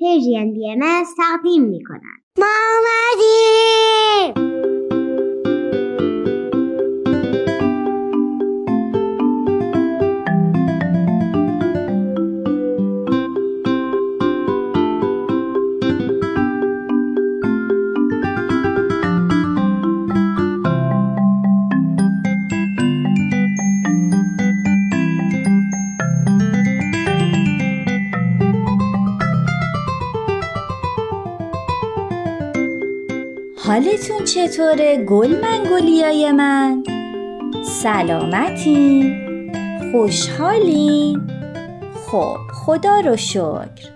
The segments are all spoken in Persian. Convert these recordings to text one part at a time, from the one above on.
پیجین بی ام تقدیم می کنند. ما آمدیم! حالتون چطوره گل منگولیای من؟ سلامتی؟ خوشحالی؟ خب خدا رو شکر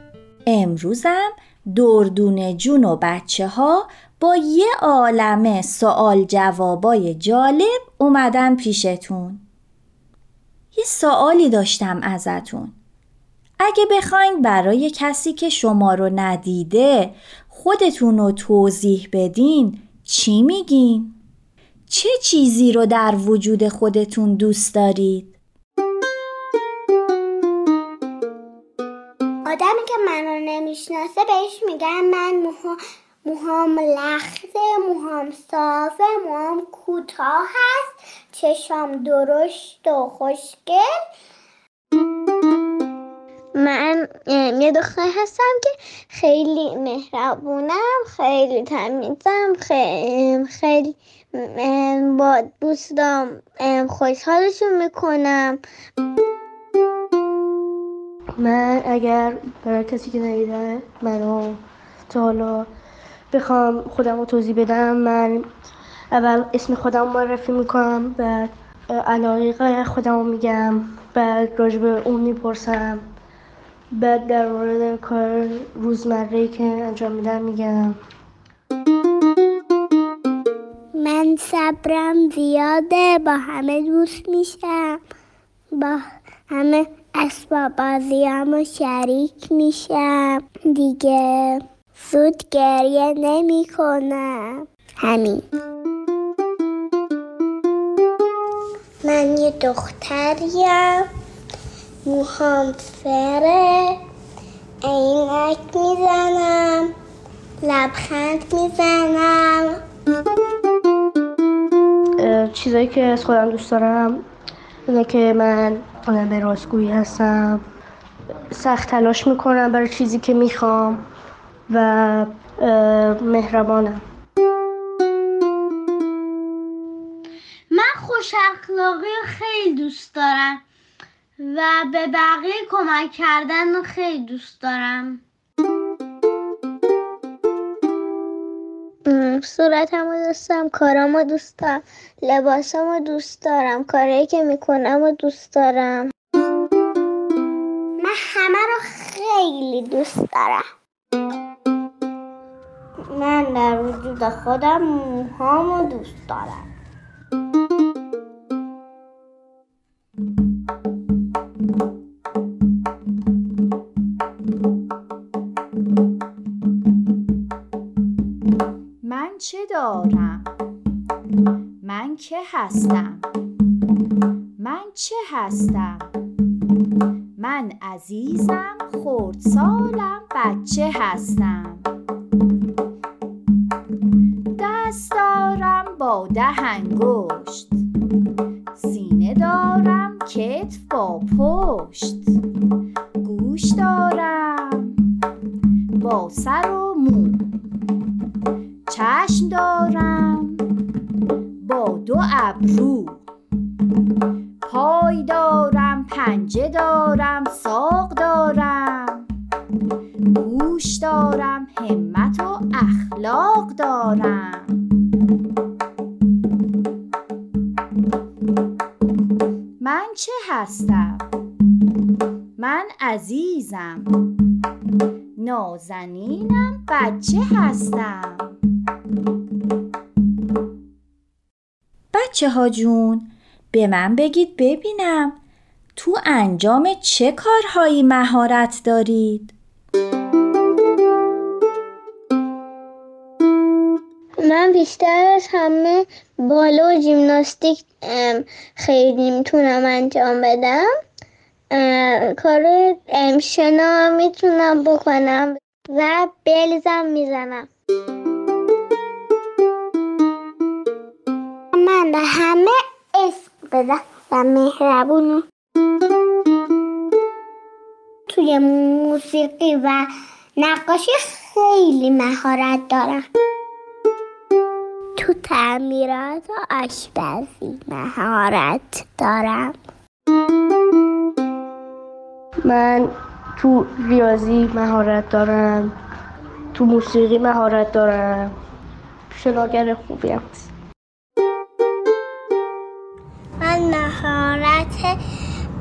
امروزم دردون جون و بچه ها با یه عالمه سوال جوابای جالب اومدن پیشتون یه سوالی داشتم ازتون اگه بخواین برای کسی که شما رو ندیده خودتون رو توضیح بدین چی میگین؟ چه چیزی رو در وجود خودتون دوست دارید؟ آدمی که منو نمی‌شناسه بهش میگن من موها موهام لخته موهام صافه موهام کوتاه هست چشام درشت و خوشگل من یه دختر هستم که خیلی مهربونم خیلی تمیزم خیلی, خیلی با دوستام خوشحالشون می‌کنم. من اگر برای کسی که ندیده منو تا حالا بخوام خودم رو توضیح بدم من اول اسم خودم معرفی می‌کنم بعد علاقه خودم رو میگم بعد راجب اون می‌پرسم. بعد در مورد کار روزمره که انجام میدم میگم. من صبرم زیاده با همه دوست میشم. با همه اسباب بازی هم شریک میشم. دیگه زود گریه نمی کنم همین. من یه دختریم. موهام فره عینک می‌زنم لبخند می‌زنم. چیزایی که از خودم دوست دارم اینه که من به راستگویی هستم سخت تلاش می‌کنم برای چیزی که می‌خوام و مهربانم. من خوش اخلاقی خیلی دوست دارم. و به بقیه کمک کردن رو خیلی دوست دارم. صورتم رو دوست دارم کارم رو دوست دارم لباسم رو دوست دارم کاری که می‌کنم رو دوست دارم. من همه رو خیلی دوست دارم. من در وجود خودم موهام رو دوست دارم. دارم؟ من که هستم؟ من چه هستم؟ من عزیزم خردسالم بچه هستم دست دارم با ده انگشت اخلاق دارم. من چه هستم؟ من عزیزم. نازنینم بچه هستم. بچه ها جون به من بگید ببینم. تو انجام چه کارهایی مهارت دارید؟ من بیشتر از همه بالا و جیمناستیک خیلی می‌تونم انجام بدم. کار شنا می‌تونم بکنم و بلزم می‌زنم. من به همه عشق بدم و مهربونو توی موسیقی و نقاشی خیلی مهارت دارم. تو تعمیرات و آشپزی مهارت دارم. من تو ریاضی مهارت دارم. تو موسیقی مهارت دارم. شناگر خوبی هست من مهارت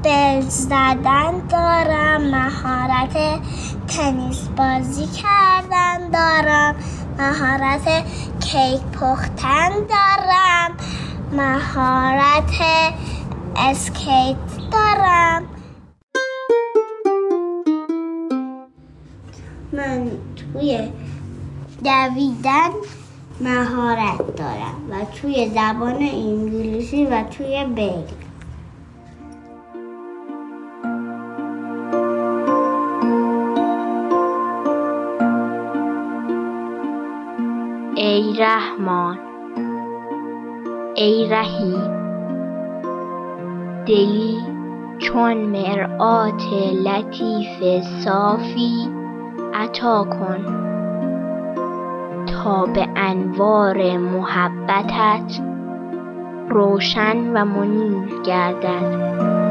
بل زدن دارم. مهارت تنیس بازی کردن دارم. مهارت کیک پختن دارم. مهارت اسکیت دارم. من توی دویدن مهارت دارم و توی زبان انگلیسی و توی بیل رحمان. ای رحیم دلی چون مرآت لطیف صافی عطا کن. تا به انوار محبتت روشن و منیر گردد.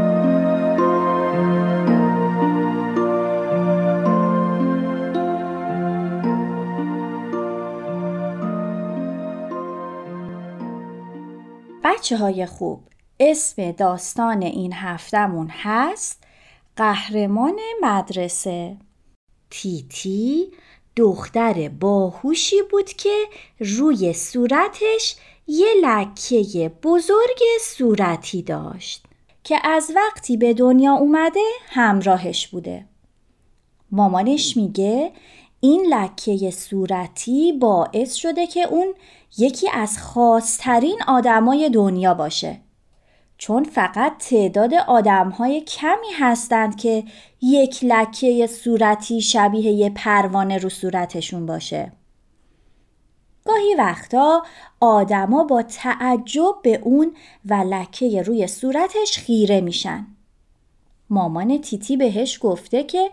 بچه های خوب اسم داستان این هفتمون هست قهرمان مدرسه. تیتی دختر باهوشی بود که روی صورتش یه لکه بزرگ صورتی داشت که از وقتی به دنیا اومده همراهش بوده. مامانش میگه این لکه صورتی باعث شده که اون یکی از خاصترین آدمای دنیا باشه. چون فقط تعداد آدمهای کمی هستند که یک لکه صورتی شبیه یه پروانه رو صورتشون باشه. گاهی وقتا آدما با تعجب به اون و لکه روی صورتش خیره میشن. مامان تیتی بهش گفته که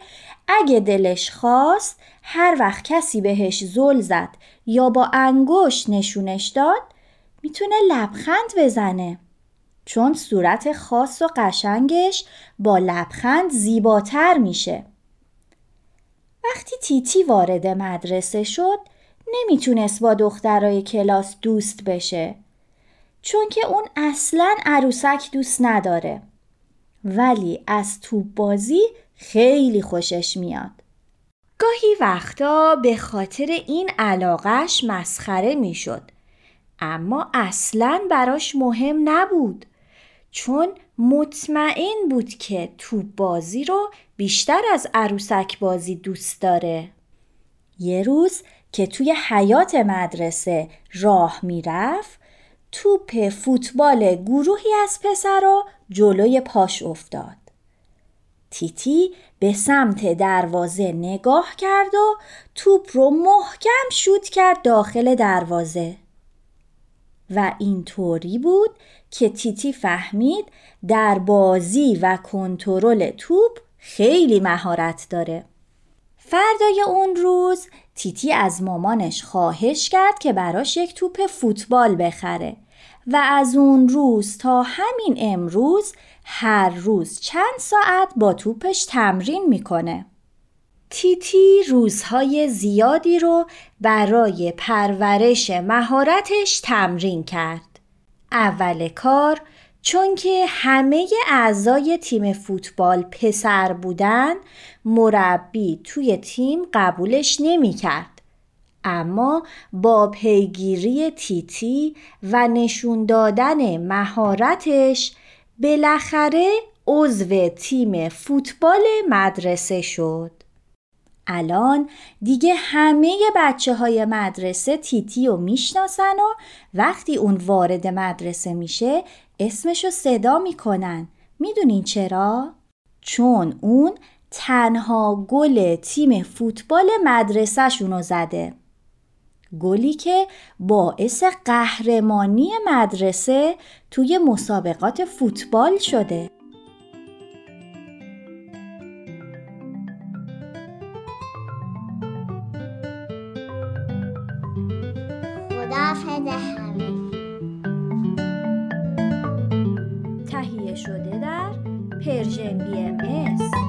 اگه دلش خواست هر وقت کسی بهش زل زد یا با انگشت نشونش داد می‌تونه لبخند بزنه. چون صورت خاص و قشنگش با لبخند زیباتر میشه. وقتی تیتی وارد مدرسه شد نمی‌تونست با دخترای کلاس دوست بشه چون که اون اصلا عروسک دوست نداره. ولی از توپ بازی خیلی خوشش میاد. گاهی وقتا به خاطر این علاقش مسخره می‌شد اما اصلا براش مهم نبود چون مطمئن بود که توپ بازی رو بیشتر از عروسک بازی دوست داره. یه روز که توی حیات مدرسه راه می‌رفت توپ فوتبال گروهی از پسرا جلوی پاش افتاد. تیتی به سمت دروازه نگاه کرد و توپ رو محکم شوت کرد داخل دروازه. و اینطوری بود که تیتی فهمید در بازی و کنترل توپ خیلی مهارت داره. فردای اون روز تیتی از مامانش خواهش کرد که براش یک توپ فوتبال بخره و از اون روز تا همین امروز هر روز چند ساعت با توپش تمرین می‌کنه. تیتی روزهای زیادی رو برای پرورش مهارتش تمرین کرد. اول کار چون که همه اعضای تیم فوتبال پسر بودن مربی توی تیم قبولش نمی کرد. اما با پیگیری تیتی و نشون دادن مهارتش بالاخره عضو تیم فوتبال مدرسه شد. الان دیگه همه بچه های مدرسه تیتی رو می‌شناسن و وقتی اون وارد مدرسه میشه اسمشو صدا می‌کنن. می‌دونین چرا؟ چون اون تنها گل تیم فوتبال مدرسهشون زده گلی که باعث قهرمانی مدرسه توی مسابقات فوتبال شده تهیه شده در Persian BMS.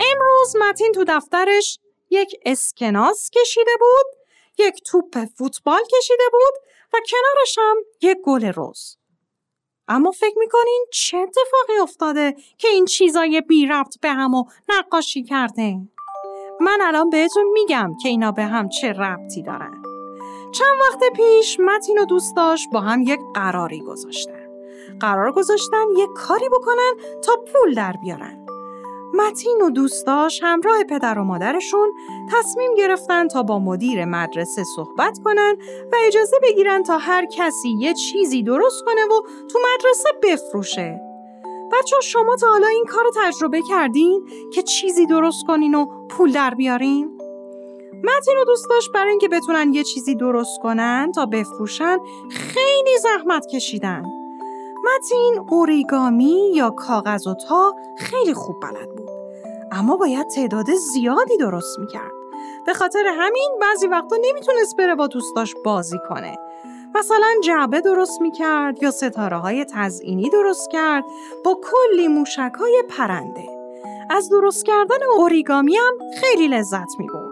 امروز متین تو دفترش یک اسکناس کشیده بود یک توپ فوتبال کشیده بود و کنارش هم یک گل رز. اما فکر می‌کنین چه اتفاقی افتاده که این چیزای بی ربط به همو نقاشی کرده؟ من الان بهتون میگم که اینا به هم چه ربطی دارن. چند وقت پیش متین و دوستاش با هم یک قراری گذاشتن. قرار گذاشتن یک کاری بکنن تا پول در بیارن. متین و دوستاش همراه پدر و مادرشون تصمیم گرفتن تا با مدیر مدرسه صحبت کنن و اجازه بگیرن تا هر کسی یه چیزی درست کنه و تو مدرسه بفروشه. بچه شما تا حالا این کار تجربه کردین که چیزی درست کنین و پول در بیارین؟ متین و دوستاش برای اینکه بتونن یه چیزی درست کنن تا بفروشن خیلی زحمت کشیدن. متین اوریگامی یا کاغذ و تا خیلی خوب بلد بود. اما باید تعداد زیادی درست می‌کرد. به خاطر همین بعضی وقتا نمی‌تونست بره با دوستاش بازی کنه. مثلا جعبه درست می‌کرد یا ستاره های تزئینی درست کرد با کلی موشک های پرنده. از درست کردن اوریگامی هم خیلی لذت می‌برد.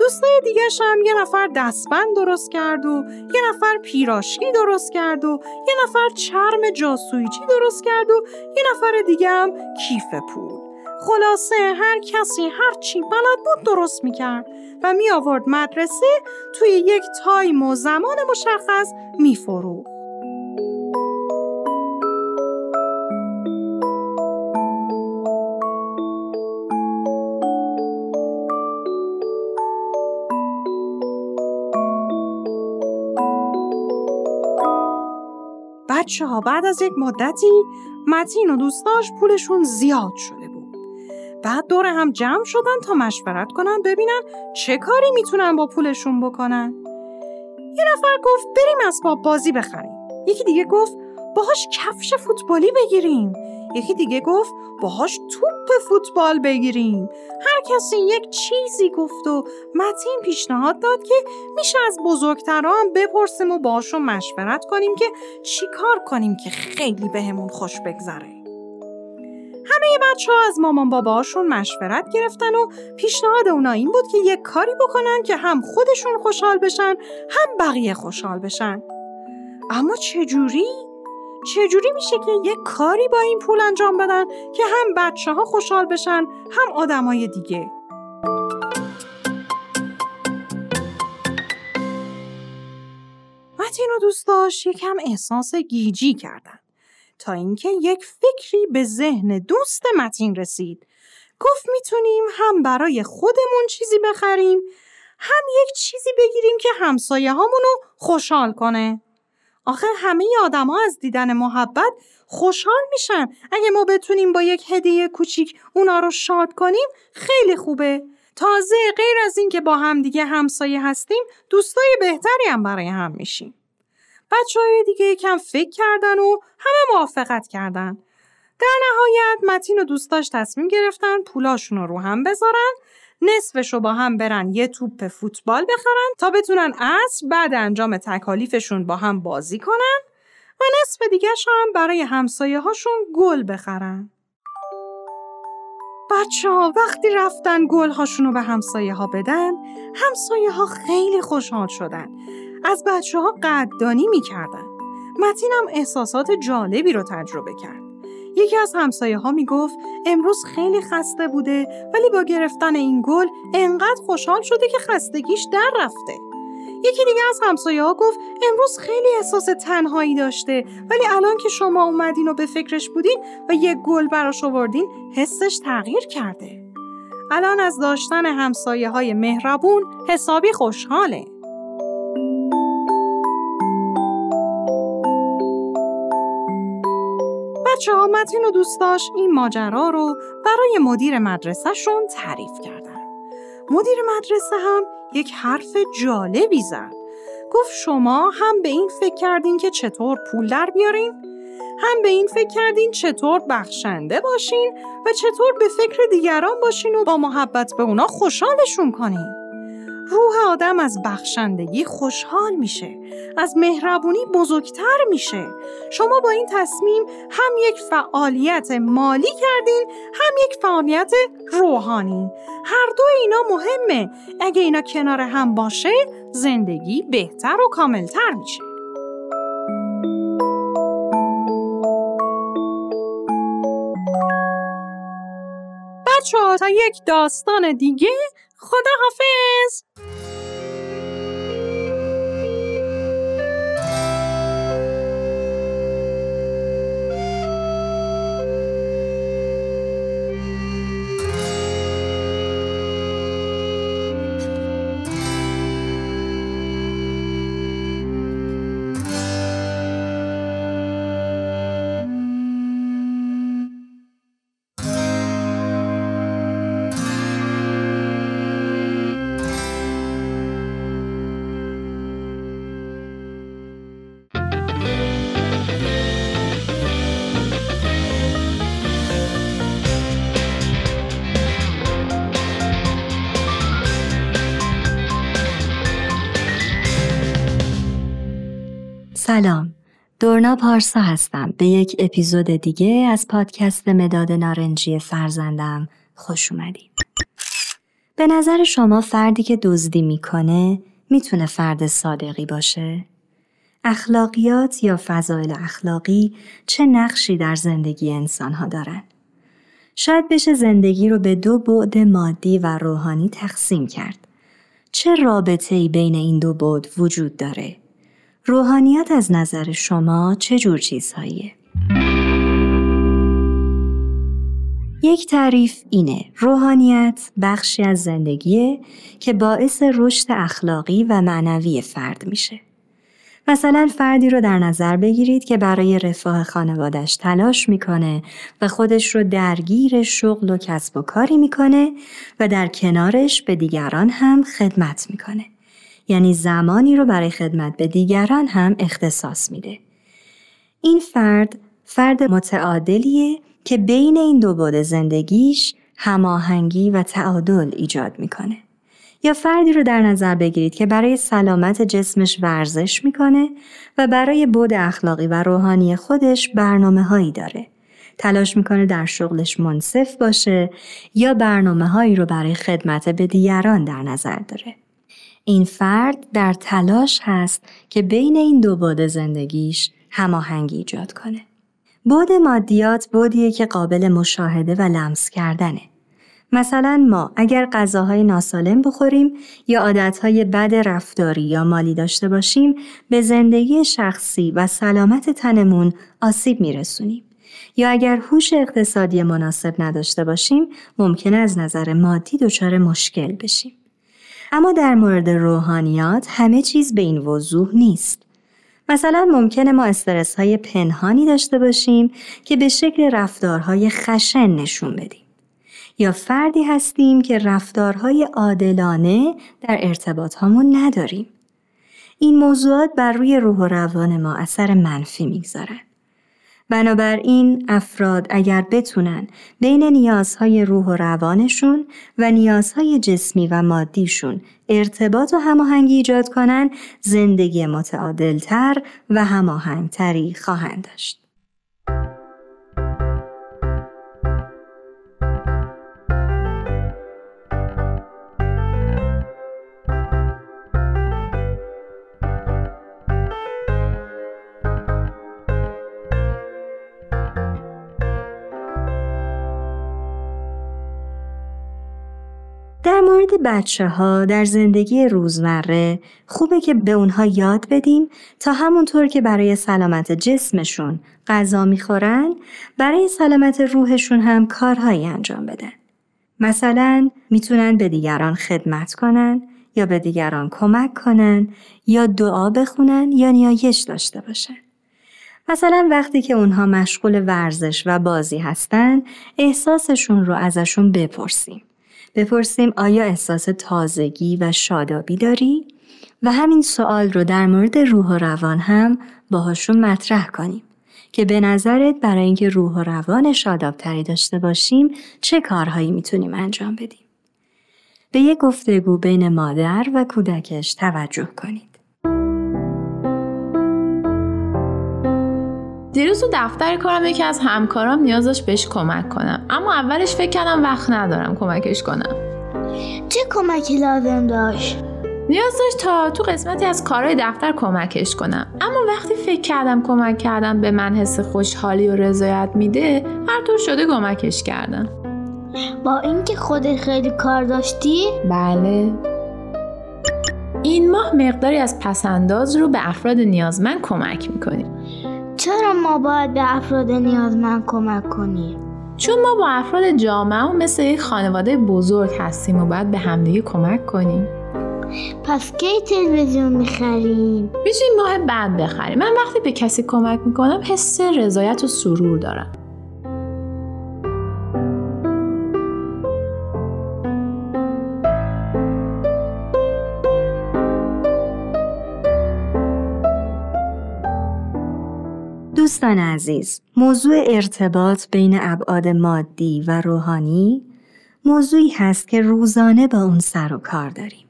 دوستای دیگه هم یه نفر دستبند درست کرد و یه نفر پیراشکی درست کرد و یه نفر چرم جاسویچی درست کرد و یه نفر دیگه هم کیف پول. خلاصه هر کسی هر چی بلد بود درست می‌کرد و می آورد مدرسه توی یک تایم و زمان مشخص میفروخت. بچه ها بعد از یک مدتی متین و دوستاش پولشون زیاد شده بود. بعد دور هم جمع شدن تا مشورت کنن ببینن چه کاری می‌تونن با پولشون بکنن. یه نفر گفت بریم اسباب بازی بخریم. یکی دیگه گفت باهاش کفش فوتبالی بگیریم. یکی دیگه گفت باهاش توپ فوتبال بگیریم. هر کسی یک چیزی گفت و متین پیشنهاد داد که میشه از بزرگتران بپرسیم و باشون مشورت کنیم که چی کار کنیم که خیلی بهمون خوش بگذره. همه بچه ها از مامان باباشون مشورت گرفتن و پیشنهاد اونا این بود که یک کاری بکنن که هم خودشون خوشحال بشن هم بقیه خوشحال بشن. اما چجوری؟ چجوری میشه که یک کاری با این پول انجام بدن که هم بچه ها خوشحال بشن هم آدمای دیگه؟ متین و دوستاش یکم احساس گیجی کردن. تا اینکه یک فکری به ذهن دوست متین رسید. گفت می‌تونیم هم برای خودمون چیزی بخریم هم یک چیزی بگیریم که همسایه هامونو خوشحال کنه. آخه همه آدما از دیدن محبت خوشحال میشن. اگه ما بتونیم با یک هدیه کوچیک اونا رو شاد کنیم خیلی خوبه. تازه غیر از اینکه با هم دیگه همسایه هستیم دوستای بهتری هم برای هم میشیم. بچه های دیگه یکم فکر کردن و همه موافقت کردن. در نهایت متین و دوستاش تصمیم گرفتن پولاشون رو هم بذارن. نصفش رو با هم برن یه توپ فوتبال بخرن تا بتونن عصر بعد انجام تکالیفشون با هم بازی کنن و نصف دیگه هم برای همسایه هاشون گل بخرن. بچه ها وقتی رفتن گل هاشون رو به همسایه ها بدن همسایه ها خیلی خوشحال شدن. از بچه ها قدردانی می‌کردن. متینم احساسات جالبی رو تجربه کرد. یکی از همسایه ها می گفت امروز خیلی خسته بوده ولی با گرفتن این گل انقدر خوشحال شده که خستگیش در رفته. یکی دیگه از همسایه ها گفت امروز خیلی احساس تنهایی داشته ولی الان که شما اومدین و به فکرش بودین و یک گل براش آوردین حسش تغییر کرده. الان از داشتن همسایه های مهربون حسابی خوشحاله. بچه ها متین و دوستاش این ماجرا رو برای مدیر مدرسهشون تعریف کردن. مدیر مدرسه هم یک حرف جالبی زد. گفت شما هم به این فکر کردین که چطور پول در بیارین؟ هم به این فکر کردین چطور بخشنده باشین و چطور به فکر دیگران باشین و با محبت به اونا خوشحالشون کنین. روح آدم از بخشندگی خوشحال میشه. از مهربونی بزرگتر میشه. شما با این تصمیم هم یک فعالیت مالی کردین هم یک فعالیت روحانی. هر دو اینا مهمه. اگه اینا کنار هم باشه زندگی بهتر و کاملتر میشه. بچه تا یک داستان دیگه خدا حافظ سلام دورنا پارسا هستم به یک اپیزود دیگه از پادکست مداد نارنجی فرزندم خوش اومدید به نظر شما فردی که دزدی می‌کنه می‌تونه فرد صادقی باشه؟ اخلاقیات یا فضایل اخلاقی چه نقشی در زندگی انسان ها دارن؟ شاید بشه زندگی رو به دو بعد مادی و روحانی تقسیم کرد. چه رابطه ای بین این دو بعد وجود داره؟ روحانیت از نظر شما چه جور چیزهاییه؟ یک تعریف اینه روحانیت بخشی از زندگیه که باعث رشد اخلاقی و معنوی فرد میشه. مثلا فردی رو در نظر بگیرید که برای رفاه خانوادش تلاش می‌کنه و خودش رو درگیر شغل و کسب و کاری می‌کنه و در کنارش به دیگران هم خدمت می‌کنه. یعنی زمانی رو برای خدمت به دیگران هم اختصاص میده. این فرد فرد متعادلیه که بین این دو بعد زندگیش هماهنگی و تعادل ایجاد می‌کنه. یا فردی رو در نظر بگیرید که برای سلامت جسمش ورزش می‌کنه و برای بود اخلاقی و روحانی خودش برنامه هایی داره. تلاش می‌کنه در شغلش منصف باشه یا برنامه هایی رو برای خدمت به دیگران در نظر داره. این فرد در تلاش هست که بین این دو بعد زندگیش هماهنگی ایجاد کنه. بود مادیات بودیه که قابل مشاهده و لمس کردنه. مثلا ما اگر غذاهای ناسالم بخوریم یا عادتهای بد رفتاری یا مالی داشته باشیم به زندگی شخصی و سلامت تنمون آسیب میرسونیم. یا اگر هوش اقتصادی مناسب نداشته باشیم ممکن از نظر مادی دچار مشکل بشیم. اما در مورد روحانیات همه چیز به این وضوح نیست. مثلا ممکنه ما استرس های پنهانی داشته باشیم که به شکل رفتارهای خشن نشون بدیم. یا فردی هستیم که رفتارهای عادلانه در ارتباط همون نداریم. این موضوعات بر روی روح و روان ما اثر منفی می‌گذارن. بنابراین افراد اگر بتونن بین نیازهای روح و روانشون و نیازهای جسمی و مادیشون ارتباط و هماهنگی ایجاد کنن زندگی متعادلتر و هماهنگتری خواهند داشت. مورد بچه ها در زندگی روزمره خوبه که به اونها یاد بدیم تا همونطور که برای سلامت جسمشون غذا می‌خورن برای سلامت روحشون هم کارهایی انجام بدن. مثلا می‌تونن به دیگران خدمت کنن یا به دیگران کمک کنن یا دعا بخونن یا نیایش داشته باشن. مثلا وقتی که اونها مشغول ورزش و بازی هستن احساسشون رو ازشون بپرسیم. بپرسیم آیا احساس تازگی و شادابی داری؟ و همین سوال رو در مورد روح و روان هم باهاشون مطرح کنیم که به نظرت برای اینکه روح و روان شادابتری داشته باشیم چه کارهایی می‌تونیم انجام بدیم؟ به یک گفتگو بین مادر و کودکش توجه کنید. دیروز تو دفتر کارم یکی از همکارام نیاز داشت بهش کمک کنم. اما اولش فکر کردم وقت ندارم کمکش کنم. چه کمکی لازم داشت؟ نیاز داشت تا تو قسمتی از کارهای دفتر کمکش کنم. اما وقتی فکر کردم کمک کردم به من حس خوشحالی و رضایت میده هر طور شده کمکش کردم. با اینکه خودت خیلی کار داشتی؟ بله. این ماه مقداری از پسنداز رو به افراد نیازمند کمک می‌کنیم چرا ما باید به افراد نیازمند کمک کنیم؟ چون ما با افراد جامعه و مثل یک خانواده بزرگ هستیم و باید به همدیگه کمک کنیم پس کی تلویزیون می‌خریم؟ می‌تونیم ماه بعد بخریم من وقتی به کسی کمک می‌کنم حس رضایت و سرور دارم دوستان عزیز، موضوع ارتباط بین ابعاد مادی و روحانی موضوعی هست که روزانه با اون سر و کار داریم.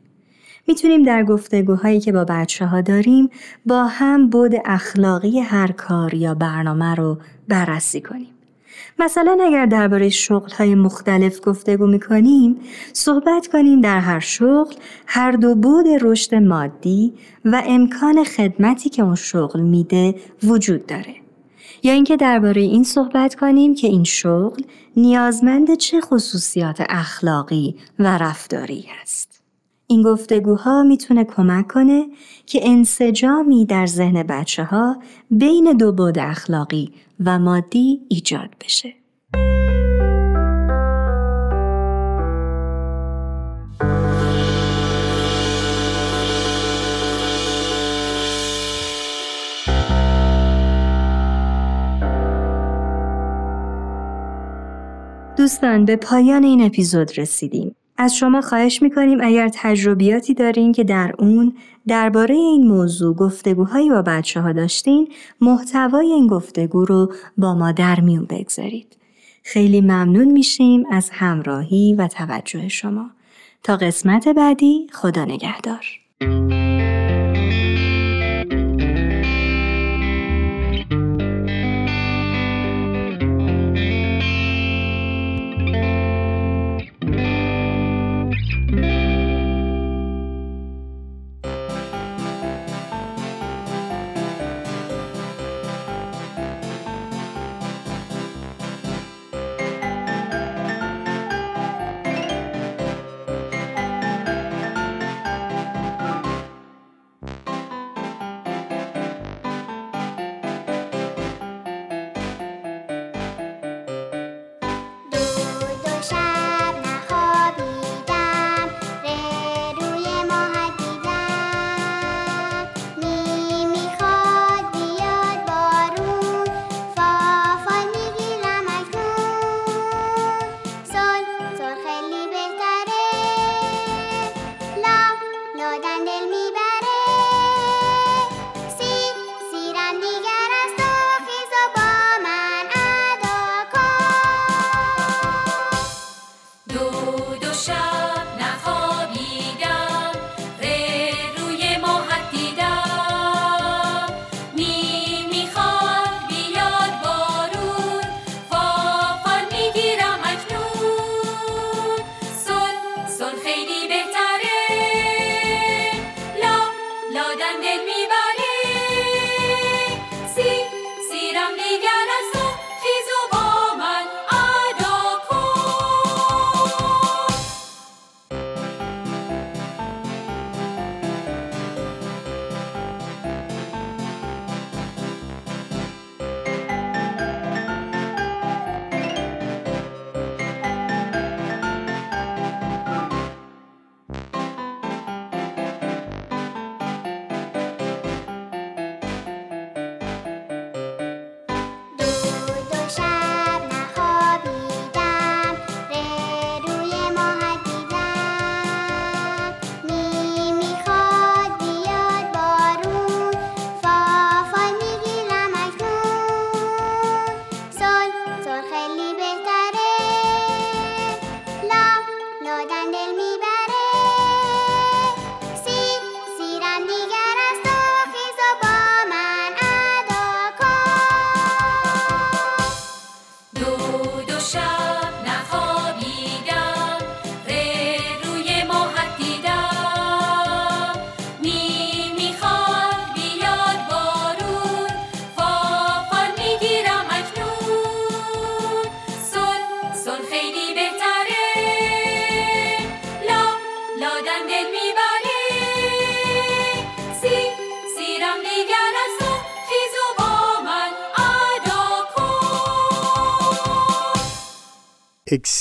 می‌تونیم در گفتگوهایی که با بچه ها داریم با هم بود اخلاقی هر کار یا برنامه رو بررسی کنیم. مثلا اگر درباره شغل های مختلف گفتگو می‌کنیم صحبت کنیم در هر شغل هر دو بود رشد مادی و امکان خدمتی که اون شغل میده وجود داره یا اینکه درباره این صحبت کنیم که این شغل نیازمند چه خصوصیات اخلاقی و رفتاری است این گفتگوها می‌تونه کمک کنه که انسجامی در ذهن بچه ها بین دو بود اخلاقی و مادی ایجاد بشه. دوستان به پایان این اپیزود رسیدیم. از شما خواهش می‌کنیم اگر تجربیاتی دارین که در اون درباره این موضوع گفتگوهایی با بچه ها داشتین محتوای این گفتگو رو با ما در میون بگذارید. خیلی ممنون میشیم از همراهی و توجه شما. تا قسمت بعدی خدا نگهدار.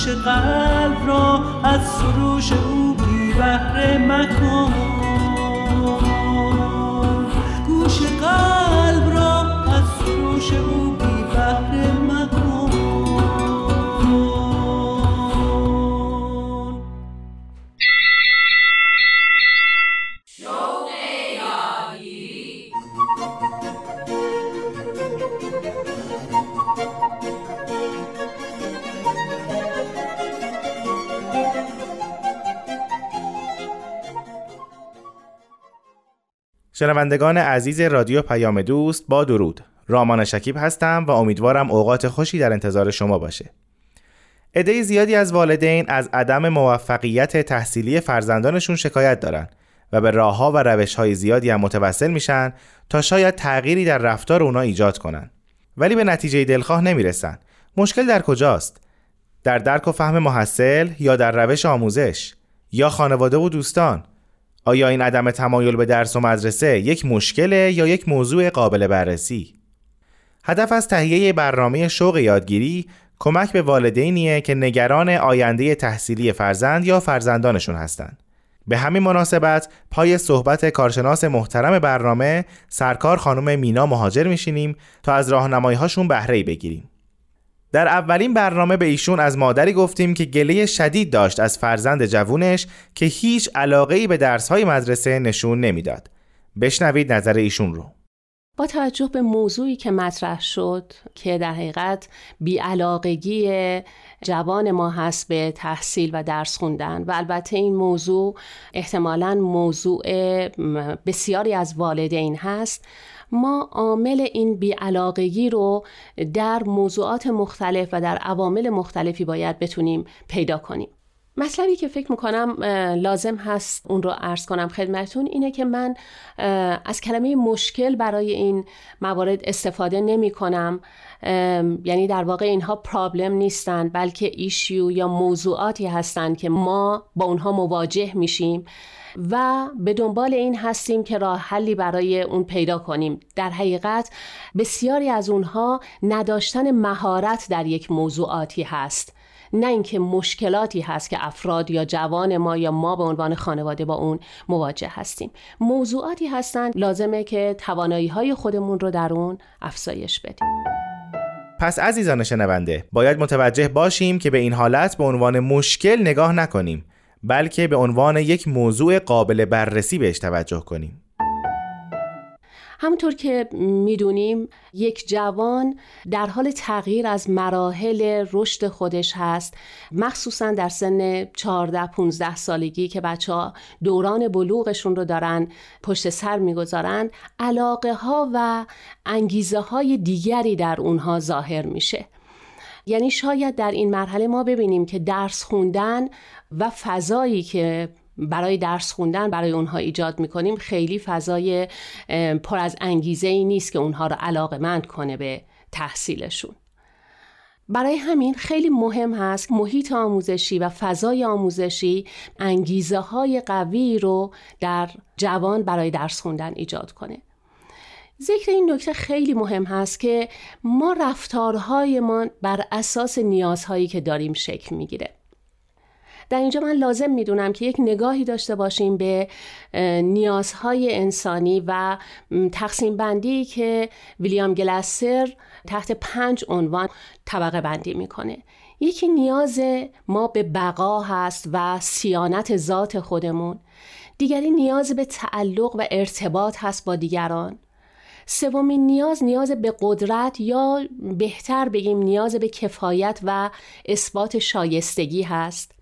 گوش قلب را از سروش او بی بحر مکن. شنوندگان عزیز رادیو پیام دوست با درود. رامان شکیب هستم و امیدوارم اوقات خوشی در انتظار شما باشه. عده زیادی از والدین از عدم موفقیت تحصیلی فرزندانشون شکایت دارن و به راهها و روشهای زیادی هم متوسل میشن تا شاید تغییری در رفتار اونا ایجاد کنن. ولی به نتیجه دلخواه نمی‌رسن. مشکل در کجاست؟ در درک و فهم محصل یا در روش آموزش؟ یا خانواده و دوستان؟ آیا این عدم تمایل به درس و مدرسه یک مشکله یا یک موضوع قابل بررسی؟ هدف از تهیه برنامه شوق یادگیری کمک به والدینیه که نگران آینده تحصیلی فرزند یا فرزندانشون هستند. به همین مناسبت پای صحبت کارشناس محترم برنامه سرکار خانم مینا مهاجر میشینیم تا از راهنمایی‌هاشون بهره بگیریم. در اولین برنامه به ایشون از مادری گفتیم که گله شدید داشت از فرزند جوونش که هیچ علاقه ای به درسهای مدرسه نشون نمی‌داد. بشنوید نظر ایشون رو. با توجه به موضوعی که مطرح شد که در حقیقت بیعلاقگی جوان ما هست به تحصیل و درس خوندن و البته این موضوع احتمالا موضوع بسیاری از والدین هست ما عامل این بیعلاقگی رو در موضوعات مختلف و در عوامل مختلفی باید بتونیم پیدا کنیم. مطلبی که فکر می‌کنم لازم هست اون رو عرض کنم خدمتون اینه که من از کلمه مشکل برای این موارد استفاده نمی کنم یعنی در واقع اینها پرابلم نیستن بلکه ایشیو یا موضوعاتی هستند که ما با اونها مواجه میشیم. و به دنبال این هستیم که راه حلی برای اون پیدا کنیم. در حقیقت بسیاری از اونها نداشتن مهارت در یک موضوعاتی هست. نه اینکه مشکلاتی هست که افراد یا جوان ما یا ما به عنوان خانواده با اون مواجه هستیم. موضوعاتی هستند لازمه که توانایی های خودمون رو در اون افزایش بدیم. پس عزیزان شنونده باید متوجه باشیم که به این حالت به عنوان مشکل نگاه نکنیم. بلکه به عنوان یک موضوع قابل بررسی بهش توجه کنیم. همونطور که می‌دونیم یک جوان در حال تغییر از مراحل رشد خودش هست. مخصوصا در سن 14-15 سالگی که بچه ها دوران بلوغشون رو دارن پشت سر می‌گذارن علاقه ها و انگیزه های دیگری در اونها ظاهر میشه. یعنی شاید در این مرحله ما ببینیم که درس خوندن و فضایی که برای درس خوندن برای اونها ایجاد می‌کنیم خیلی فضای پر از انگیزه ای نیست که اونها رو علاقه مند کنه به تحصیلشون. برای همین خیلی مهم هست محیط آموزشی و فضای آموزشی انگیزه های قوی رو در جوان برای درس خوندن ایجاد کنه. ذکر این نکته خیلی مهم هست که ما رفتارهایمان بر اساس نیازهایی که داریم شکل می‌گیره. در اینجا من لازم می‌دونم که یک نگاهی داشته باشیم به نیازهای انسانی و تقسیم بندی که ویلیام گلاسر تحت پنج عنوان طبقه بندی می‌کنه. یکی نیاز ما به بقا هست و سیانت ذات خودمون. دیگری نیاز به تعلق و ارتباط هست با دیگران. سومین نیاز نیاز به قدرت یا بهتر بگیم نیاز به کفایت و اثبات شایستگی هست.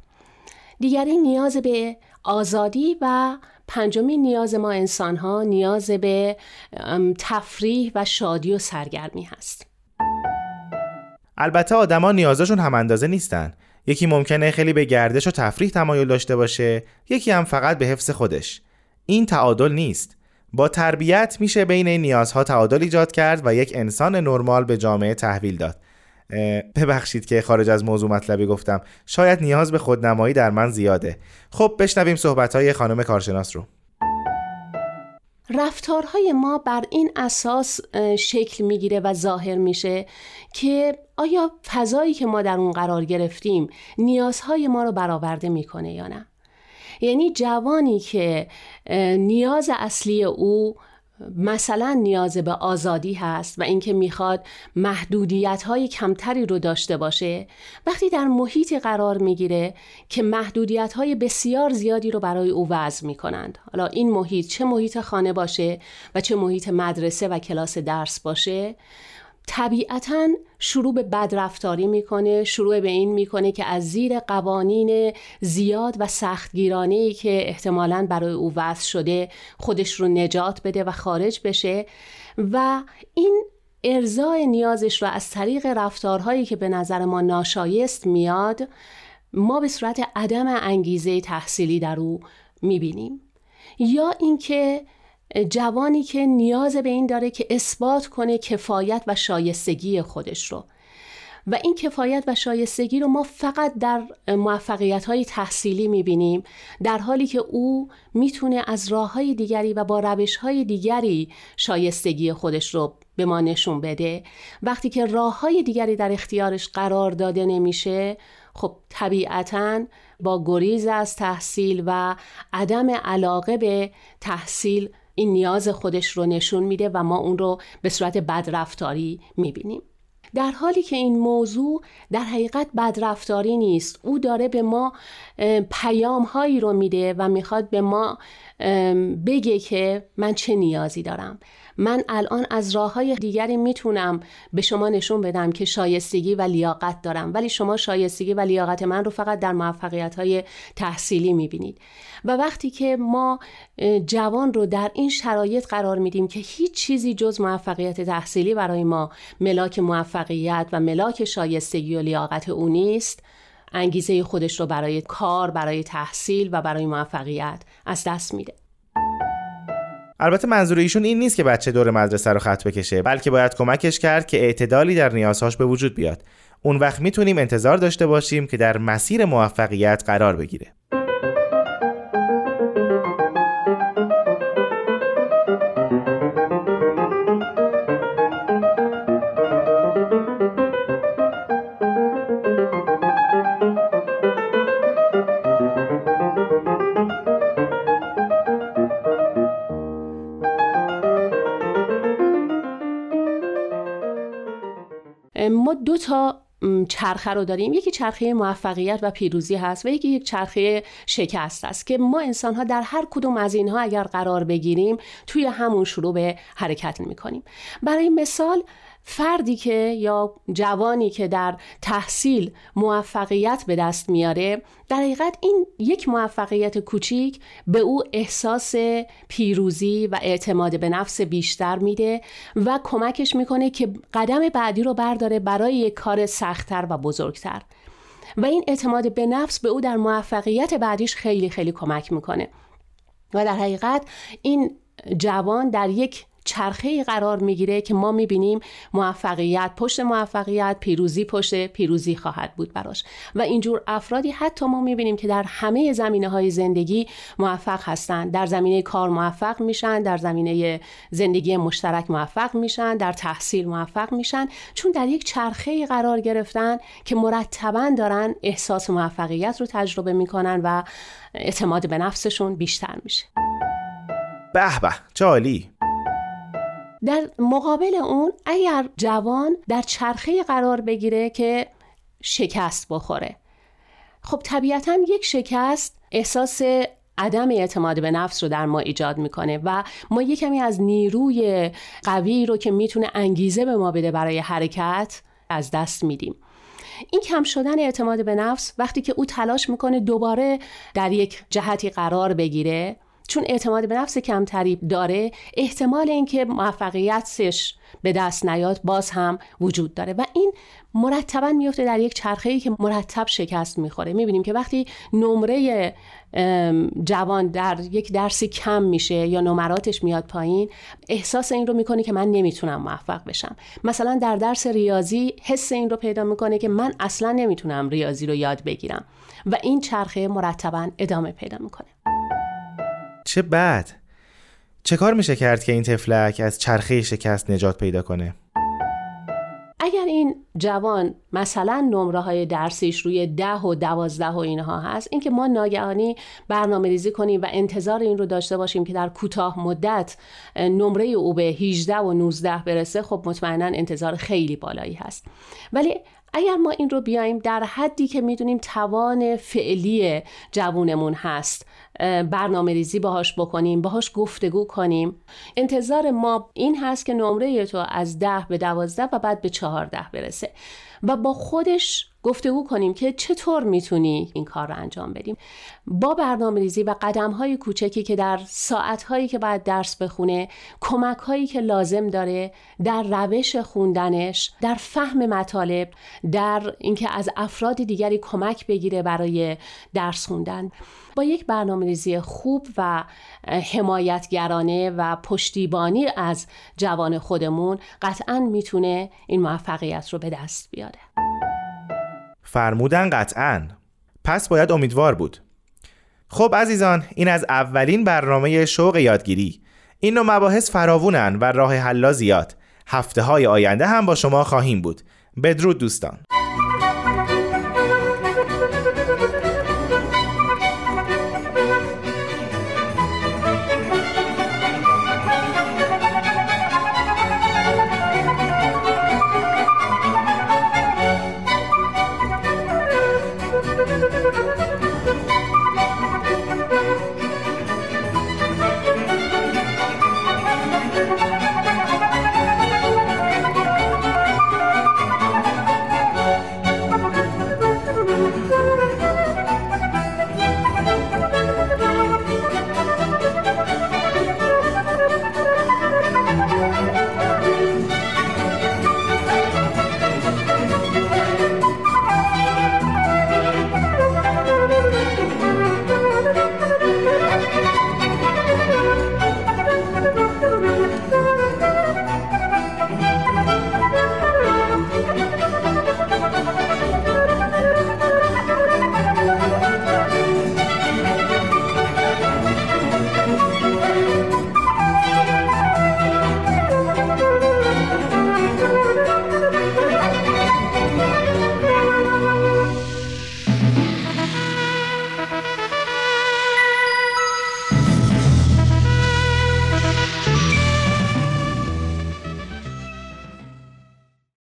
دیگری نیاز به آزادی و پنجمین نیاز ما انسان ها نیاز به تفریح و شادی و سرگرمی هست. البته آدما نیازشون هم اندازه نیستن. یکی ممکنه خیلی به گردش و تفریح تمایل داشته باشه یکی هم فقط به حفظ خودش. این تعادل نیست. با تربیت میشه بین این نیازها تعادل ایجاد کرد و یک انسان نرمال به جامعه تحویل داد. ببخشید که خارج از موضوع مطلبی گفتم. شاید نیاز به خودنمایی در من زیاده. خب بشنویم صحبت خانم کارشناس رو. رفتارهای ما بر این اساس شکل می‌گیره و ظاهر میشه که آیا فضایی که ما در اون قرار گرفتیم نیازهای ما رو برآورده می‌کنه یا نه؟ یعنی جوانی که نیاز اصلی او مثلا نیاز به آزادی هست و اینکه می‌خواد محدودیت های کمتری رو داشته باشه وقتی در محیطی قرار می‌گیره که محدودیت های بسیار زیادی رو برای او وضع می‌کنند. حالا این محیط چه محیط خانه باشه و چه محیط مدرسه و کلاس درس باشه؟ طبیعتا شروع به بدرفتاری می‌کنه شروع به این می‌کنه که از زیر قوانین زیاد و سختگیرانه ای که احتمالا برای او وضع شده خودش رو نجات بده و خارج بشه و این ارزای نیازش رو از طریق رفتارهایی که به نظر ما ناشایست میاد ما به صورت عدم انگیزه تحصیلی در او می‌بینیم. یا اینکه جوانی که نیاز به این داره که اثبات کنه کفایت و شایستگی خودش رو. و این کفایت و شایستگی رو ما فقط در موفقیت های تحصیلی می‌بینیم در حالی که او می‌تونه از راه های دیگری و با روش های دیگری شایستگی خودش رو به ما نشون بده. وقتی که راه های دیگری در اختیارش قرار داده نمیشه خب طبیعتا با گریز از تحصیل و عدم علاقه به تحصیل این نیاز خودش رو نشون میده و ما اون رو به صورت بدرفتاری می‌بینیم. در حالی که این موضوع در حقیقت بدرفتاری نیست او داره به ما پیام هایی رو میده و می‌خواد به ما بگه که من چه نیازی دارم. من الان از راه های دیگری می‌تونم به شما نشون بدم که شایستگی و لیاقت دارم ولی شما شایستگی و لیاقت من رو فقط در موفقیت های تحصیلی می‌بینید و وقتی که ما جوان رو در این شرایط قرار میدیم که هیچ چیزی جز موفقیت تحصیلی برای ما ملاک موفقیت و ملاک شایستگی و لیاقت او نیست انگیزه خودش رو برای کار، برای تحصیل و برای موفقیت از دست میده. البته منظور ایشون این نیست که بچه دور مدرسه رو خط بکشه بلکه باید کمکش کرد که اعتدالی در نیازهاش به وجود بیاد. اون وقت می‌تونیم انتظار داشته باشیم که در مسیر موفقیت قرار بگیره. چرخه رو داریم. یکی چرخه موفقیت و پیروزی هست و یکی یک چرخه شکست است که ما انسان ها در هر کدوم از اینها اگر قرار بگیریم توی همون شروع به حرکت می کنیم برای مثال فردی که یا جوانی که در تحصیل موفقیت به دست میاره در حقیقت این یک موفقیت کوچیک به او احساس پیروزی و اعتماد به نفس بیشتر میده و کمکش می‌کنه که قدم بعدی رو برداره برای یک کار سختتر و بزرگتر. و این اعتماد به نفس به او در موفقیت بعدیش خیلی خیلی کمک می‌کنه. و در حقیقت این جوان در یک چرخه قرار می‌گیره که ما می‌بینیم موفقیت پشت موفقیت پیروزی پشت پیروزی خواهد بود براش. و اینجور افرادی حتی ما می‌بینیم که در همه زمینه های زندگی موفق هستند. در زمینه کار موفق میشن در زمینه زندگی مشترک موفق میشن در تحصیل موفق میشن. چون در یک چرخه قرار گرفتن که مرتبا دارن احساس موفقیت رو تجربه می‌کنن و اعتماد به نفسشون بیشتر میشه. به به چالی در مقابل اون اگر جوان در چرخه قرار بگیره که شکست بخوره. خب طبیعتا یک شکست احساس عدم اعتماد به نفس رو در ما ایجاد می‌کنه و ما یه کمی از نیروی قوی رو که می‌تونه انگیزه به ما بده برای حرکت از دست میدیم. این کم شدن اعتماد به نفس وقتی که او تلاش می‌کنه دوباره در یک جهتی قرار بگیره چون اعتماد به نفس کمتری داره احتمال اینکه موفقیتش به دست نیاد باز هم وجود داره و این مرتبا میفته در یک چرخه که مرتب شکست می‌خوره. می‌بینیم که وقتی نمره جوان در یک درسی کم میشه یا نمراتش میاد پایین احساس این رو می‌کنه که من نمی‌تونم موفق بشم. مثلا در درس ریاضی حس این رو پیدا می‌کنه که من اصلا نمی‌تونم ریاضی رو یاد بگیرم و این چرخه مرتبا ادامه پیدا می‌کنه. چه بد. چه کار میشه کرد که این تفلک از چرخه شکست نجات پیدا کنه؟ اگر این جوان مثلا نمره های درسیش روی ده و دوازده و اینها هست اینکه ما ناگهانی برنامه ریزی کنیم و انتظار این رو داشته باشیم که در کوتاه مدت نمره او به 18 و 19 برسه خب مطمئنا انتظار خیلی بالایی هست. ولی اگر ما این رو بیایم در حدی که می‌دونیم توان فعلی جوونمون هست برنامه ریزی باهاش بکنیم باهاش گفتگو کنیم انتظار ما این هست که نمره تو از ده به دوازده و بعد به چهارده برسه و با خودش گفتگو کنیم که چطور می‌تونی این کار رو انجام بدیم. با برنامه ریزی و قدم های کوچکی که در ساعت هایی که باید درس بخونه کمک هایی که لازم داره در روش خوندنش در فهم مطالب در اینکه از افراد دیگری کمک بگیره برای درس خوندن. با یک برنامه ریزی خوب و حمایتگرانه و پشتیبانی از جوان خودمون قطعا می‌تونه این موفقیت رو به دست بیاره. فرمودن قطعا. پس باید امیدوار بود. خب عزیزان این از اولین برنامه شوق یادگیری. این نوع مباحث فراوونن و راه حلا زیاد. هفته های آینده هم با شما خواهیم بود. بدرود دوستان.